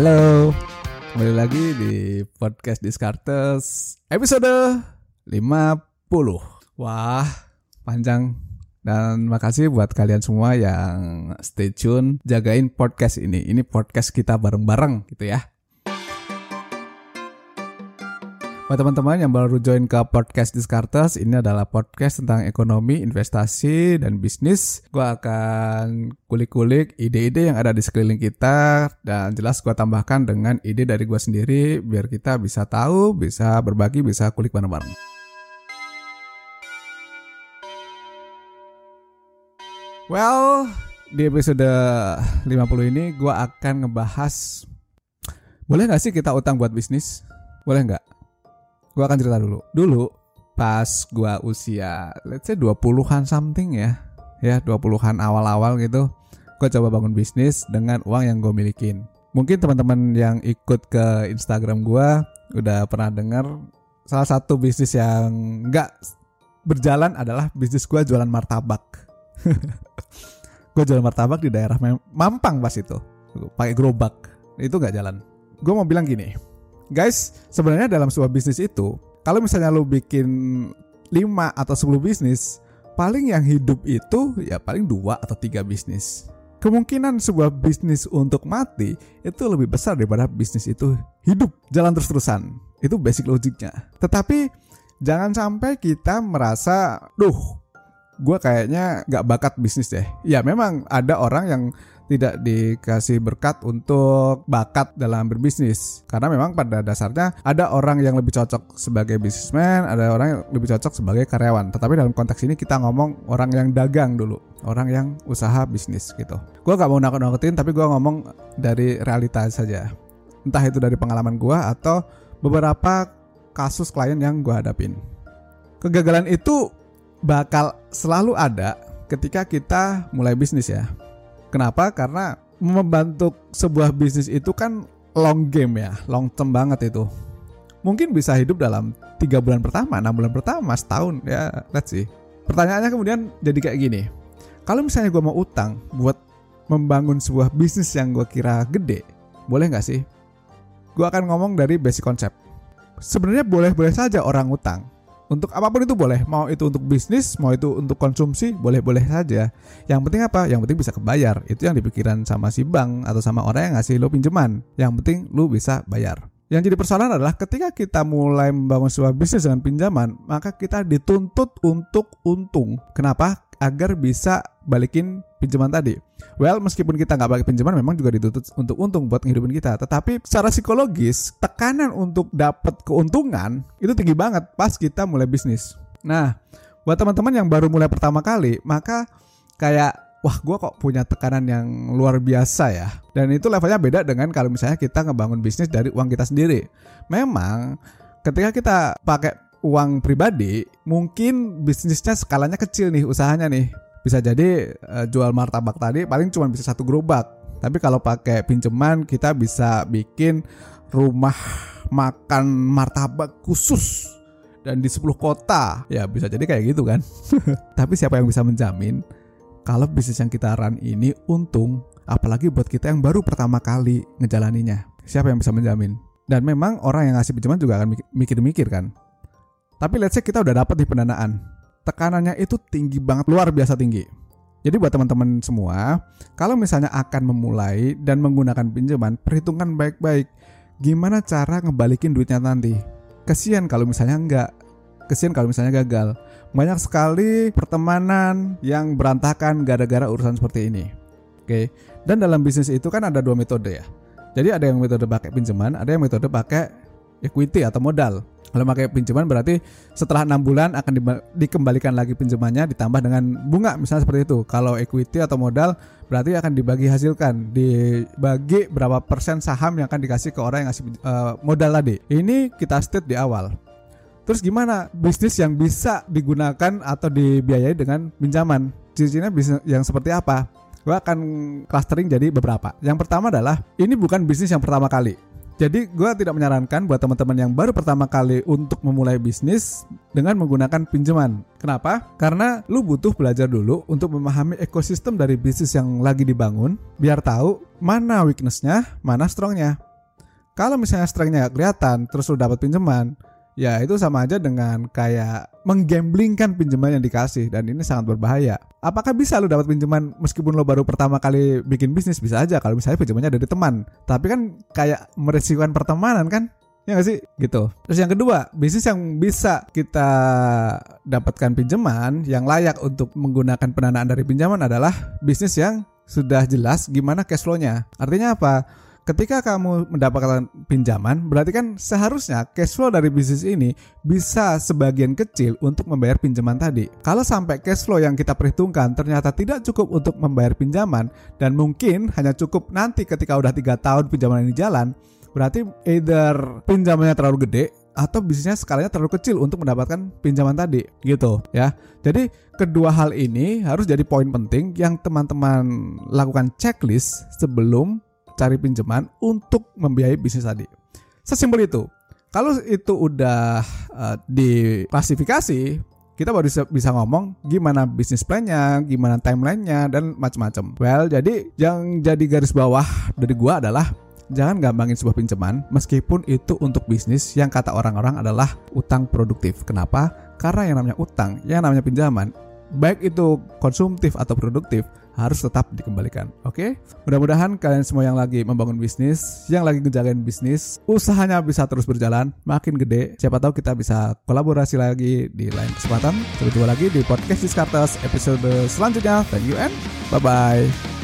Halo, kembali lagi di podcast Discartes episode 50. Wah, panjang. Dan makasih buat kalian semua yang stay tune, jagain podcast ini. Ini podcast kita bareng-bareng gitu ya. Buat teman-teman yang baru join ke podcast Discartes, ini adalah podcast tentang ekonomi, investasi, dan bisnis. Gue akan kulik-kulik ide-ide yang ada di sekeliling kita, dan jelas gue tambahkan dengan ide dari gue sendiri, biar kita bisa tahu, bisa berbagi, bisa kulik bareng-bareng. Well, di episode 50 ini gue akan ngebahas boleh nggak sih kita utang buat bisnis? Boleh nggak? Gue akan cerita dulu. Dulu pas gue usia let's say 20-an something ya. Ya 20-an awal-awal gitu. Gue coba bangun bisnis dengan uang yang gue milikin. Mungkin teman-teman yang ikut ke Instagram gue udah pernah dengar salah satu bisnis yang nggak berjalan adalah bisnis gue jualan martabak. gue jualan martabak di daerah Mampang pas itu. Pakai gerobak. Itu nggak jalan. Gue mau bilang gini, guys, sebenarnya dalam sebuah bisnis itu, kalau misalnya lu bikin 5 atau 10 bisnis, paling yang hidup itu ya paling dua atau tiga bisnis. Kemungkinan sebuah bisnis untuk mati itu lebih besar daripada bisnis itu hidup jalan terus-terusan. Itu basic logiknya. Tetapi jangan sampai kita merasa, duh, gue kayaknya gak bakat bisnis deh. Ya memang ada orang yang tidak dikasih berkat untuk bakat dalam berbisnis. Karena memang pada dasarnya ada orang yang lebih cocok sebagai bisnismen ada orang yang lebih cocok sebagai karyawan. Tetapi dalam konteks ini kita ngomong orang yang dagang dulu orang yang usaha bisnis gitu. Gue gak mau nakut-nakutin tapi gue ngomong dari realitas saja. Entah itu dari pengalaman gue atau beberapa kasus klien yang gue hadapin. Kegagalan itu bakal selalu ada ketika kita mulai bisnis ya Kenapa? Karena membantu sebuah bisnis itu kan long game ya, long term banget itu. Mungkin bisa hidup dalam tiga bulan pertama, enam bulan pertama, setahun ya, let's see. Pertanyaannya kemudian jadi kayak gini. Kalau misalnya gue mau utang buat membangun sebuah bisnis yang gue kira gede, boleh nggak sih? Gue akan ngomong dari basic konsep. Sebenarnya boleh-boleh saja orang utang, untuk apa pun itu boleh. Mau itu untuk bisnis mau itu untuk konsumsi boleh-boleh saja. Yang penting apa? Yang penting bisa kebayar. Itu yang dipikiran sama si bank atau sama orang yang ngasih lo pinjaman. Yang penting lo bisa bayar. Yang jadi persoalan adalah ketika kita mulai membangun sebuah bisnis dengan pinjaman, maka kita dituntut untuk untung. Kenapa? Agar bisa balikin pinjaman tadi. Well, meskipun kita nggak balik pinjaman, memang juga dituntut untuk untung buat ngehidupin kita. Tetapi secara psikologis, tekanan untuk dapat keuntungan itu tinggi banget pas kita mulai bisnis. Nah, buat teman-teman yang baru mulai pertama kali, maka kayak wah gue kok punya tekanan yang luar biasa ya. Dan itu levelnya beda dengan kalau misalnya kita ngebangun bisnis dari uang kita sendiri. Memang ketika kita pakai uang pribadi, mungkin bisnisnya skalanya kecil nih usahanya nih. Bisa jadi uh, jual martabak tadi paling cuma bisa satu gerobak. Tapi kalau pakai pinjaman kita bisa bikin rumah makan martabak khusus dan di 10 kota. Ya bisa jadi kayak gitu kan. Tapi siapa yang bisa menjamin kalau bisnis yang kita run ini untung, apalagi buat kita yang baru pertama kali ngejalaninya. Siapa yang bisa menjamin? Dan memang orang yang ngasih pinjaman juga akan mikir-mikir kan. Tapi let's say kita udah dapat di pendanaan. Tekanannya itu tinggi banget, luar biasa tinggi. Jadi buat teman-teman semua, kalau misalnya akan memulai dan menggunakan pinjaman, perhitungkan baik-baik gimana cara ngebalikin duitnya nanti. Kesian kalau misalnya enggak. Kesian kalau misalnya gagal. Banyak sekali pertemanan yang berantakan gara-gara urusan seperti ini. Oke. Dan dalam bisnis itu kan ada dua metode ya. Jadi ada yang metode pakai pinjaman, ada yang metode pakai equity atau modal. Kalau pakai pinjaman berarti setelah enam bulan akan di, dikembalikan lagi pinjamannya ditambah dengan bunga misalnya seperti itu. Kalau equity atau modal berarti akan dibagi hasilkan, dibagi berapa persen saham yang akan dikasih ke orang yang ngasih uh, modal tadi. Ini kita state di awal. Terus gimana bisnis yang bisa digunakan atau dibiayai dengan pinjaman? Ciri-cirinya bisnis yang seperti apa? Gue akan clustering jadi beberapa. Yang pertama adalah ini bukan bisnis yang pertama kali. Jadi gue tidak menyarankan buat teman-teman yang baru pertama kali untuk memulai bisnis dengan menggunakan pinjaman. Kenapa? Karena lu butuh belajar dulu untuk memahami ekosistem dari bisnis yang lagi dibangun, biar tahu mana weaknessnya, mana strongnya. Kalau misalnya strengthnya gak kelihatan, terus lu dapat pinjaman, ya itu sama aja dengan kayak menggamblingkan pinjaman yang dikasih dan ini sangat berbahaya. Apakah bisa lu dapat pinjaman meskipun lo baru pertama kali bikin bisnis bisa aja kalau misalnya pinjamannya dari teman. Tapi kan kayak meresikukan pertemanan kan? Ya gak sih? Gitu. Terus yang kedua, bisnis yang bisa kita dapatkan pinjaman yang layak untuk menggunakan pendanaan dari pinjaman adalah bisnis yang sudah jelas gimana cash flow-nya. Artinya apa? Ketika kamu mendapatkan pinjaman, berarti kan seharusnya cash flow dari bisnis ini bisa sebagian kecil untuk membayar pinjaman tadi. Kalau sampai cash flow yang kita perhitungkan ternyata tidak cukup untuk membayar pinjaman dan mungkin hanya cukup nanti ketika udah tiga tahun pinjaman ini jalan, Berarti either pinjamannya terlalu gede atau bisnisnya skalanya terlalu kecil untuk mendapatkan pinjaman tadi gitu ya. Jadi kedua hal ini harus jadi poin penting yang teman-teman lakukan checklist sebelum cari pinjaman untuk membiayai bisnis tadi. Sesimpel itu. Kalau itu udah uh, diklasifikasi, kita baru bisa, ngomong gimana bisnis plannya, gimana timelinenya dan macam-macam. Well, jadi yang jadi garis bawah dari gua adalah jangan gampangin sebuah pinjaman meskipun itu untuk bisnis yang kata orang-orang adalah utang produktif. Kenapa? Karena yang namanya utang, yang namanya pinjaman, baik itu konsumtif atau produktif harus tetap dikembalikan. Oke? Okay? Mudah-mudahan kalian semua yang lagi membangun bisnis, yang lagi ngejagain bisnis, usahanya bisa terus berjalan, makin gede. Siapa tahu kita bisa kolaborasi lagi di lain kesempatan. Sampai jumpa lagi di podcast Discartes episode selanjutnya. Thank you and bye-bye.